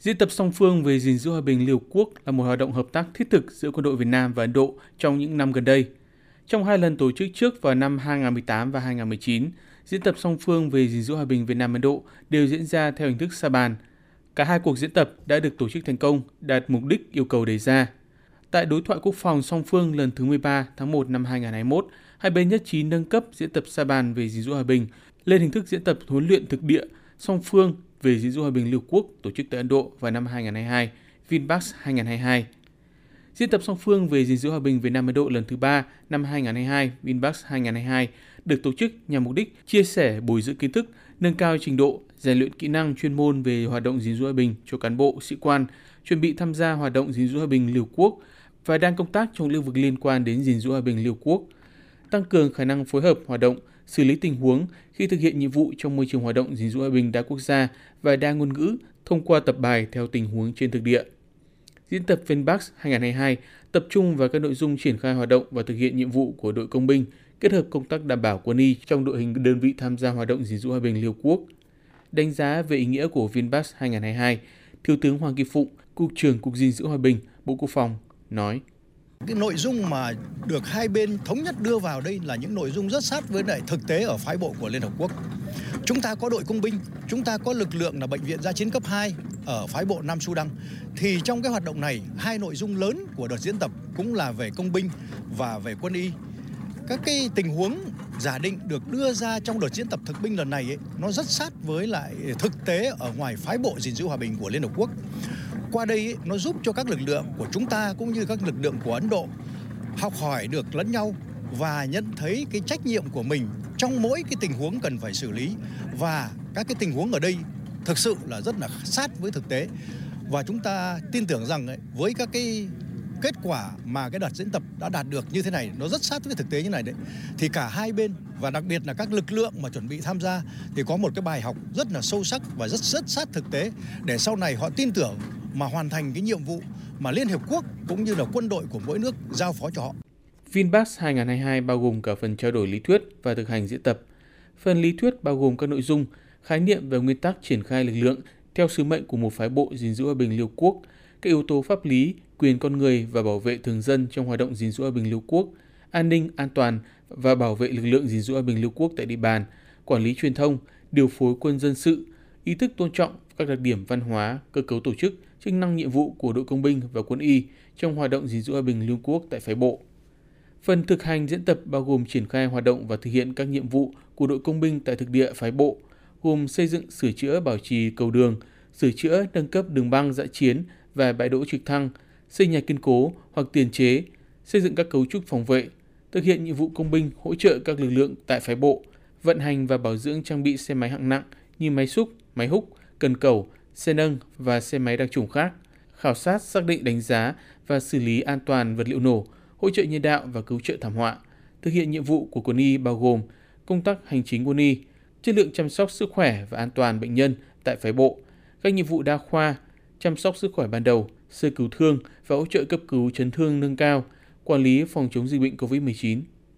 Diễn tập song phương về gìn giữ hòa bình Liều Quốc là một hoạt động hợp tác thiết thực giữa quân đội Việt Nam và Ấn Độ trong những năm gần đây. Trong hai lần tổ chức trước vào năm 2018 và 2019, diễn tập song phương về gìn giữ hòa bình Việt Nam Ấn Độ đều diễn ra theo hình thức sa bàn. Cả hai cuộc diễn tập đã được tổ chức thành công, đạt mục đích yêu cầu đề ra. Tại đối thoại quốc phòng song phương lần thứ 13 tháng 1 năm 2021, hai bên nhất trí nâng cấp diễn tập sa bàn về gìn giữ hòa bình lên hình thức diễn tập huấn luyện thực địa song phương về gìn giữ hòa bình Liên Hợp Quốc tổ chức tại Ấn Độ vào năm 2022, Vinbax 2022. Diễn tập song phương về gìn giữ hòa bình Việt Nam Ấn Độ lần thứ ba năm 2022, Vinbax 2022 được tổ chức nhằm mục đích chia sẻ bồi dưỡng kiến thức, nâng cao trình độ, rèn luyện kỹ năng chuyên môn về hoạt động gìn giữ hòa bình cho cán bộ, sĩ quan, chuẩn bị tham gia hoạt động gìn giữ hòa bình Liên Hợp Quốc và đang công tác trong lĩnh vực liên quan đến gìn giữ hòa bình Liên Hợp Quốc, tăng cường khả năng phối hợp hoạt động xử lý tình huống khi thực hiện nhiệm vụ trong môi trường hoạt động gìn giữ hòa bình đa quốc gia và đa ngôn ngữ thông qua tập bài theo tình huống trên thực địa. Diễn tập Finbax 2022 tập trung vào các nội dung triển khai hoạt động và thực hiện nhiệm vụ của đội công binh, kết hợp công tác đảm bảo quân y trong đội hình đơn vị tham gia hoạt động gìn giữ hòa bình Liên Quốc. Đánh giá về ý nghĩa của Vinbax 2022, Thiếu tướng Hoàng Kim Phụng, Cục trưởng Cục gìn giữ hòa bình, Bộ Quốc phòng nói: cái nội dung mà được hai bên thống nhất đưa vào đây là những nội dung rất sát với lại thực tế ở phái bộ của Liên Hợp Quốc. Chúng ta có đội công binh, chúng ta có lực lượng là bệnh viện gia chiến cấp 2 ở phái bộ Nam Sudan. Thì trong cái hoạt động này, hai nội dung lớn của đợt diễn tập cũng là về công binh và về quân y. Các cái tình huống giả định được đưa ra trong đợt diễn tập thực binh lần này ấy, nó rất sát với lại thực tế ở ngoài phái bộ gìn giữ hòa bình của Liên Hợp Quốc qua đây nó giúp cho các lực lượng của chúng ta cũng như các lực lượng của Ấn Độ học hỏi được lẫn nhau và nhận thấy cái trách nhiệm của mình trong mỗi cái tình huống cần phải xử lý. Và các cái tình huống ở đây thực sự là rất là sát với thực tế. Và chúng ta tin tưởng rằng ấy, với các cái kết quả mà cái đợt diễn tập đã đạt được như thế này nó rất sát với thực tế như này đấy thì cả hai bên và đặc biệt là các lực lượng mà chuẩn bị tham gia thì có một cái bài học rất là sâu sắc và rất rất sát thực tế để sau này họ tin tưởng mà hoàn thành cái nhiệm vụ mà Liên Hiệp Quốc cũng như là quân đội của mỗi nước giao phó cho họ. Vinbax 2022 bao gồm cả phần trao đổi lý thuyết và thực hành diễn tập. Phần lý thuyết bao gồm các nội dung, khái niệm về nguyên tắc triển khai lực lượng theo sứ mệnh của một phái bộ gìn giữ hòa bình Liên Quốc, các yếu tố pháp lý, quyền con người và bảo vệ thường dân trong hoạt động gìn giữ hòa bình Liên Quốc, an ninh, an toàn và bảo vệ lực lượng gìn giữ hòa bình Liên Quốc tại địa bàn, quản lý truyền thông, điều phối quân dân sự, ý thức tôn trọng các đặc điểm văn hóa, cơ cấu tổ chức, chức năng nhiệm vụ của đội công binh và quân y trong hoạt động gìn giữ hòa bình Liên Quốc tại phái bộ. Phần thực hành diễn tập bao gồm triển khai hoạt động và thực hiện các nhiệm vụ của đội công binh tại thực địa phái bộ, gồm xây dựng, sửa chữa, bảo trì cầu đường, sửa chữa, nâng cấp đường băng dã chiến và bãi đỗ trực thăng, xây nhà kiên cố hoặc tiền chế, xây dựng các cấu trúc phòng vệ, thực hiện nhiệm vụ công binh hỗ trợ các lực lượng tại phái bộ, vận hành và bảo dưỡng trang bị xe máy hạng nặng như máy xúc, máy húc, cần cầu, xe nâng và xe máy đặc trùng khác, khảo sát, xác định đánh giá và xử lý an toàn vật liệu nổ, hỗ trợ nhân đạo và cứu trợ thảm họa. Thực hiện nhiệm vụ của quân y bao gồm công tác hành chính quân y, chất lượng chăm sóc sức khỏe và an toàn bệnh nhân tại phái bộ, các nhiệm vụ đa khoa, chăm sóc sức khỏe ban đầu, sơ cứu thương và hỗ trợ cấp cứu chấn thương nâng cao, quản lý phòng chống dịch bệnh COVID-19.